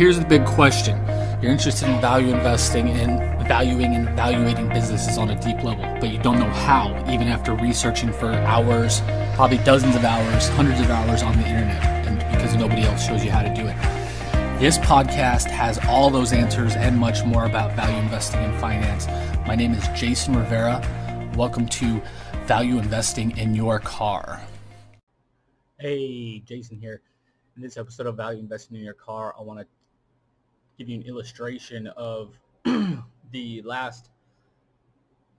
here's the big question. You're interested in value investing and valuing and evaluating businesses on a deep level, but you don't know how, even after researching for hours, probably dozens of hours, hundreds of hours on the internet, and because nobody else shows you how to do it. This podcast has all those answers and much more about value investing and finance. My name is Jason Rivera. Welcome to Value Investing in Your Car. Hey, Jason here. In this episode of Value Investing in Your Car, I want to give you an illustration of the last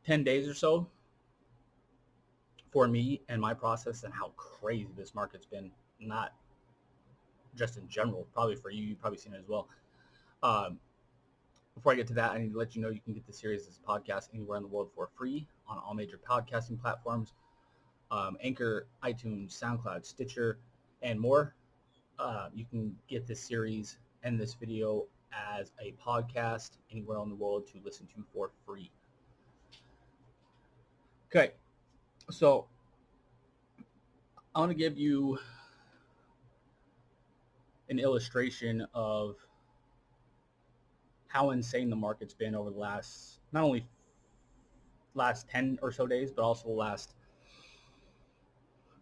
10 days or so for me and my process and how crazy this market's been. Not just in general, probably for you, you've probably seen it as well. Um, before I get to that, I need to let you know you can get the series as a podcast anywhere in the world for free on all major podcasting platforms, um, Anchor, iTunes, SoundCloud, Stitcher, and more. Uh, you can get this series and this video as a podcast anywhere in the world to listen to for free. Okay, so I want to give you an illustration of how insane the market's been over the last not only last 10 or so days but also the last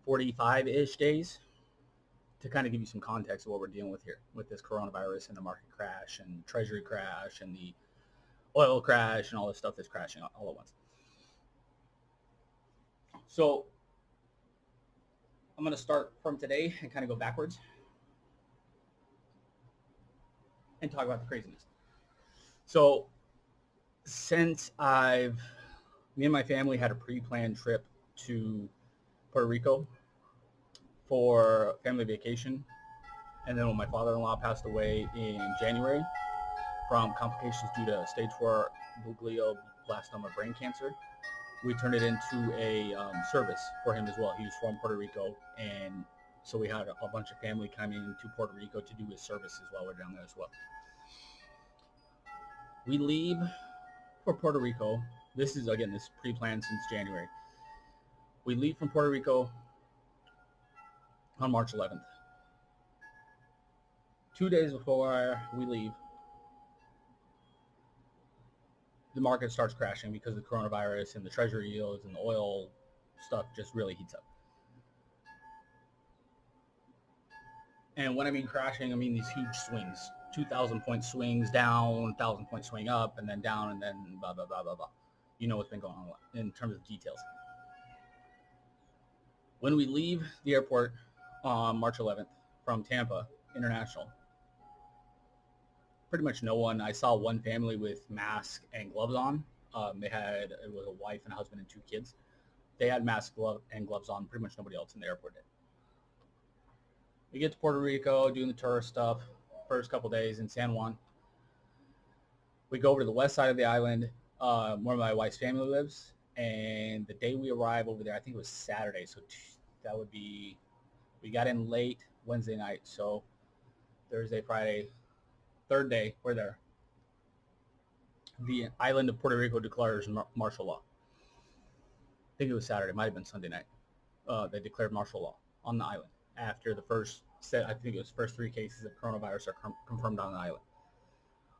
45-ish days to kind of give you some context of what we're dealing with here with this coronavirus and the market crash and treasury crash and the oil crash and all this stuff that's crashing all at once. So I'm going to start from today and kind of go backwards and talk about the craziness. So since I've, me and my family had a pre-planned trip to Puerto Rico for family vacation. And then when my father-in-law passed away in January from complications due to stage four glioblastoma brain cancer, we turned it into a um, service for him as well. He was from Puerto Rico, and so we had a, bunch of family coming to Puerto Rico to do his services while we're down there as well. We leave for Puerto Rico. This is, again, this pre-planned since January. We leave from Puerto Rico on March 11th. Two days before we leave, the market starts crashing because of the coronavirus and the treasury yields and the oil stuff just really heats up. And when I mean crashing, I mean these huge swings. 2,000 point swings down, 1,000 point swing up, and then down, and then blah, blah, blah, blah, blah. You know what's been going on in terms of details. When we leave the airport on March 11th from Tampa International, pretty much no one. I saw one family with mask and gloves on. Um, they had, it was a wife and a husband and two kids. They had mask glove, and gloves on. Pretty much nobody else in the airport did. We get to Puerto Rico, doing the tourist stuff, first couple days in San Juan. We go over to the west side of the island uh, where my wife's family lives. And the day we arrive over there, I think it was Saturday. So that would be, we got in late Wednesday night. So Thursday, Friday, third day, we're there. The island of Puerto Rico declares mar- martial law. I think it was Saturday. Might have been Sunday night. Uh, they declared martial law on the island after the first said I think it was first three cases of coronavirus are com- confirmed on the island.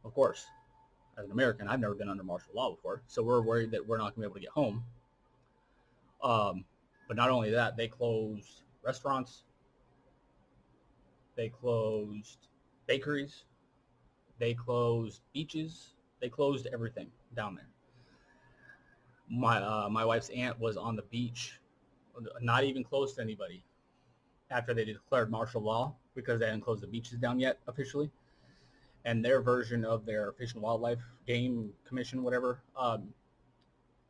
Of course, as an American, I've never been under martial law before, so we're worried that we're not going to be able to get home. Um, but not only that, they closed restaurants, they closed bakeries, they closed beaches, they closed everything down there. My uh, my wife's aunt was on the beach, not even close to anybody after they declared martial law because they hadn't closed the beaches down yet officially. And their version of their Fish and Wildlife Game Commission, whatever, um,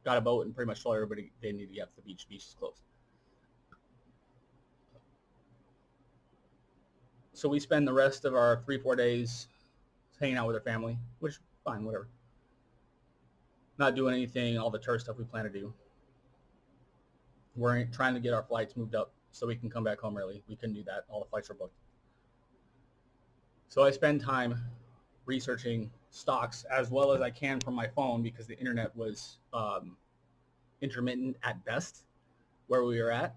got a boat and pretty much told everybody they need to get to the beach. The beach is closed. So we spend the rest of our three, four days hanging out with our family, which fine, whatever. Not doing anything, all the tourist stuff we plan to do. We're trying to get our flights moved up so we can come back home early. We couldn't do that. All the flights are booked. So I spend time researching stocks as well as I can from my phone because the internet was um, intermittent at best where we were at.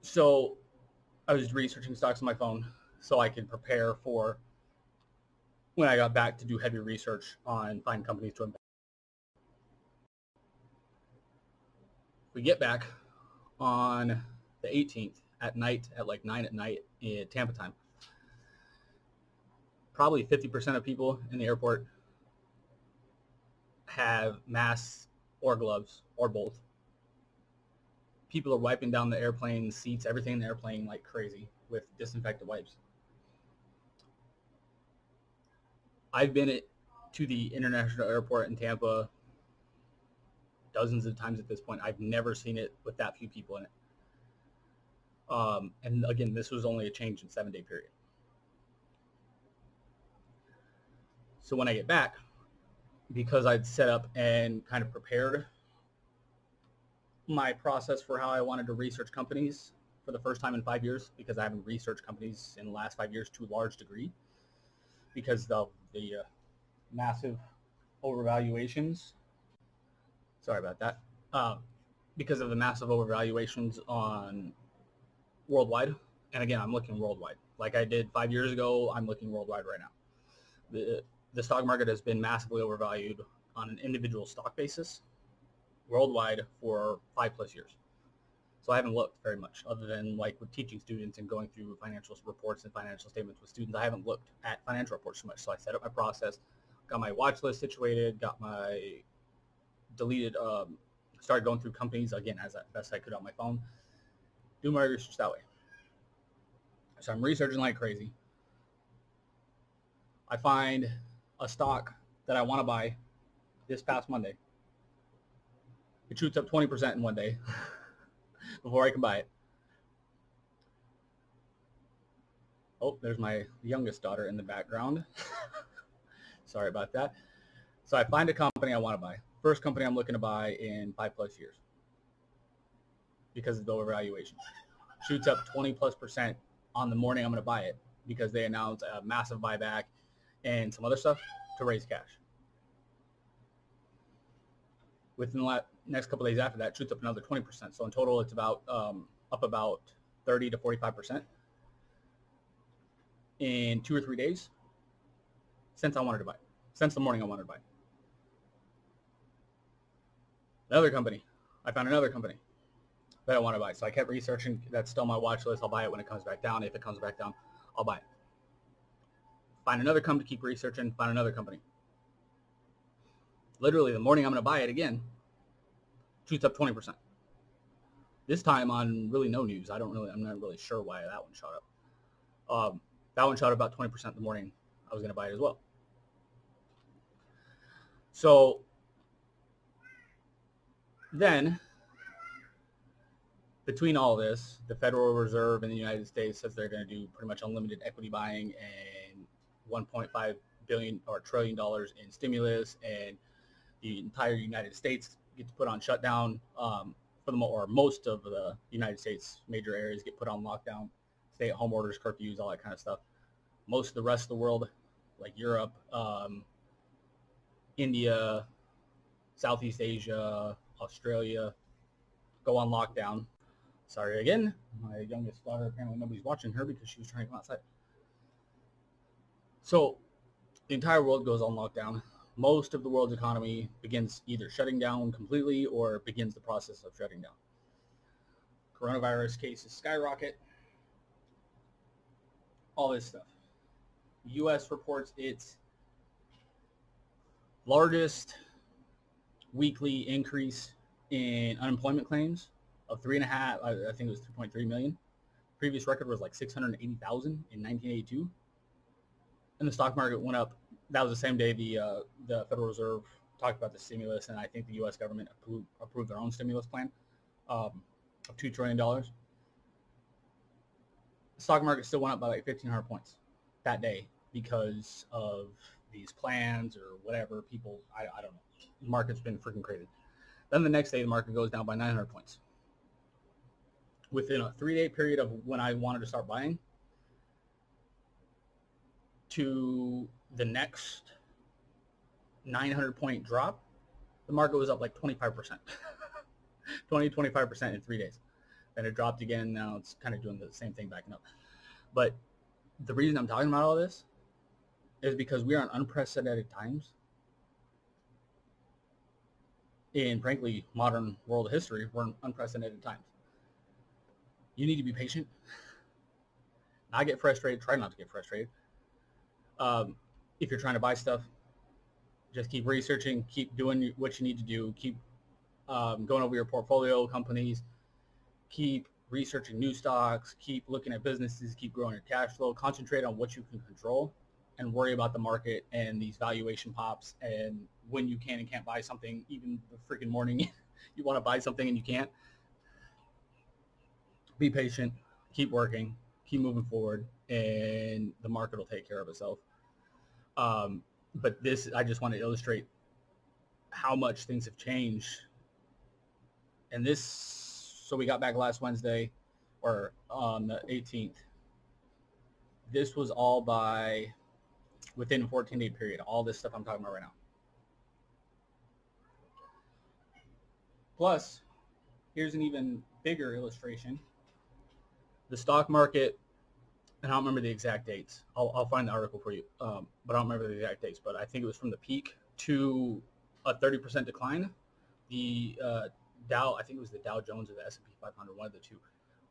So I was researching stocks on my phone so I could prepare for when I got back to do heavy research on find companies to invest. We get back on the 18th at night at like 9 at night in Tampa time. Probably 50% of people in the airport have masks or gloves or both. People are wiping down the airplane seats, everything in the airplane like crazy with disinfectant wipes. I've been at, to the international airport in Tampa dozens of times at this point. I've never seen it with that few people in it. Um, and again, this was only a change in seven day period. So when I get back, because I'd set up and kind of prepared my process for how I wanted to research companies for the first time in five years, because I haven't researched companies in the last five years to a large degree, because of the uh, massive overvaluations. Sorry about that. Uh, because of the massive overvaluations on worldwide. And again, I'm looking worldwide. Like I did five years ago, I'm looking worldwide right now. The, the stock market has been massively overvalued on an individual stock basis worldwide for five plus years. So I haven't looked very much other than like with teaching students and going through financial reports and financial statements with students. I haven't looked at financial reports too much. So I set up my process, got my watch list situated, got my deleted, um, started going through companies again as best I could on my phone. Do my research that way. So I'm researching like crazy. I find a stock that I want to buy this past Monday. It shoots up 20% in one day before I can buy it. Oh, there's my youngest daughter in the background. Sorry about that. So I find a company I want to buy. First company I'm looking to buy in five plus years because of the overvaluation. Shoots up 20 plus percent on the morning I'm going to buy it because they announced a massive buyback and some other stuff to raise cash. Within the next couple days after that, shoots up another 20%. So in total, it's about um, up about 30 to 45% in two or three days since I wanted to buy. Since the morning I wanted to buy. Another company. I found another company that I want to buy. So I kept researching. That's still my watch list. I'll buy it when it comes back down. If it comes back down, I'll buy it. Find another company, to keep researching, find another company. Literally the morning I'm going to buy it again, shoots up 20%. This time on really no news. I don't really, I'm not really sure why that one shot up. Um, that one shot about 20% the morning I was going to buy it as well. So then between all this, the Federal Reserve in the United States says they're going to do pretty much unlimited equity buying and 1.5 billion or trillion dollars in stimulus, and the entire United States gets put on shutdown um, for the or most of the United States major areas get put on lockdown, stay-at-home orders, curfews, all that kind of stuff. Most of the rest of the world, like Europe, um, India, Southeast Asia, Australia, go on lockdown Sorry again. My youngest daughter, apparently nobody's watching her because she was trying to come outside. So the entire world goes on lockdown. Most of the world's economy begins either shutting down completely or begins the process of shutting down. Coronavirus cases skyrocket. All this stuff. U.S. reports its largest weekly increase in unemployment claims of three and a half. I, think it was 3.3 million. Previous record was like 680,000 in 1982, and the stock market went up. That was the same day the uh, the Federal Reserve talked about the stimulus, and I think the U.S. government approved, approved their own stimulus plan um, of two trillion dollars. The stock market still went up by like 1,500 points that day because of these plans or whatever. People, I, I don't know. The market's been freaking crazy. Then the next day, the market goes down by 900 points within a three day period of when I wanted to start buying to the next 900 point drop, the market was up like 25%, 20, 25% in three days. Then it dropped again. Now it's kind of doing the same thing backing up. But the reason I'm talking about all this is because we are in unprecedented times. In frankly, modern world history, we're in unprecedented times. You need to be patient. Not get frustrated. Try not to get frustrated. Um, if you're trying to buy stuff, just keep researching, keep doing what you need to do, keep um, going over your portfolio companies, keep researching new stocks, keep looking at businesses, keep growing your cash flow, concentrate on what you can control and worry about the market and these valuation pops and when you can and can't buy something, even the freaking morning you want to buy something and you can't. Be patient, keep working, keep moving forward, and the market will take care of itself. Um, but this, I just want to illustrate how much things have changed. And this, so we got back last Wednesday or on the 18th. This was all by within a 14 day period. All this stuff I'm talking about right now. Plus, here's an even bigger illustration. The stock market, and I don't remember the exact dates. I'll, I'll find the article for you, um, but I don't remember the exact dates. But I think it was from the peak to a 30% decline. The uh, Dow, I think it was the Dow Jones or the S&P 500, one of the two,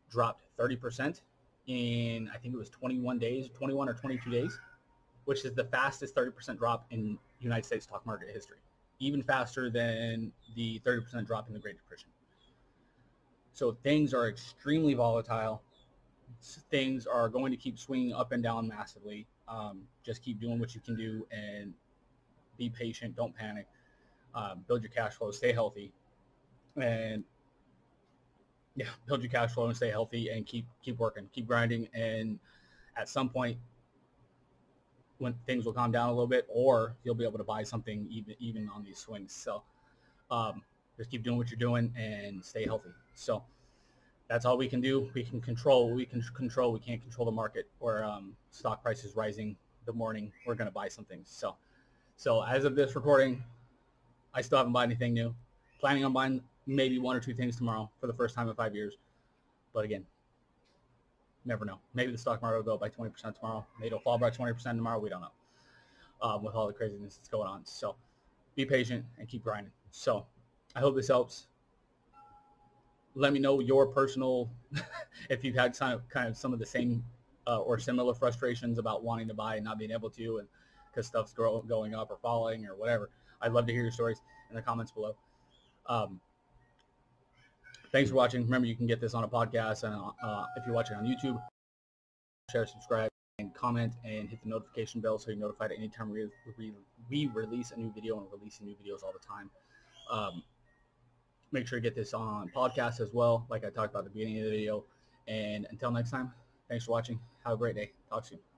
dropped 30% in I think it was 21 days, 21 or 22 days which is the fastest 30% drop in United States stock market history, even faster than the 30% drop in the Great Depression. So things are extremely volatile. Things are going to keep swinging up and down massively. Um, just keep doing what you can do and be patient. Don't panic. Um, build your cash flow. Stay healthy, and yeah, build your cash flow and stay healthy and keep keep working, keep grinding. And at some point, when things will calm down a little bit, or you'll be able to buy something even even on these swings. So um, just keep doing what you're doing and stay healthy. So that's all we can do. We can control what we can control. We can't control the market or um, stock prices rising the morning we're going to buy something. So so as of this recording, I still haven't bought anything new. Planning on buying maybe one or two things tomorrow for the first time in five years. But again, never know. Maybe the stock market will go up by 20% tomorrow. Maybe it'll fall by 20% tomorrow. We don't know um, with all the craziness that's going on. So be patient and keep grinding. So I hope this helps. Let me know your personal, if you've had kind of, kind of some of the same uh, or similar frustrations about wanting to buy and not being able to and because stuff's grow, going up or falling or whatever. I'd love to hear your stories in the comments below. Um, Thanks for watching. Remember, you can get this on a podcast, and uh, if you're watching on YouTube, share, subscribe, and comment, and hit the notification bell so you're notified anytime we, we, we release a new video and releasing new videos all the time. Um, make sure to get this on podcast as well, like I talked about at the beginning of the video. And until next time, thanks for watching. Have a great day. Talk soon.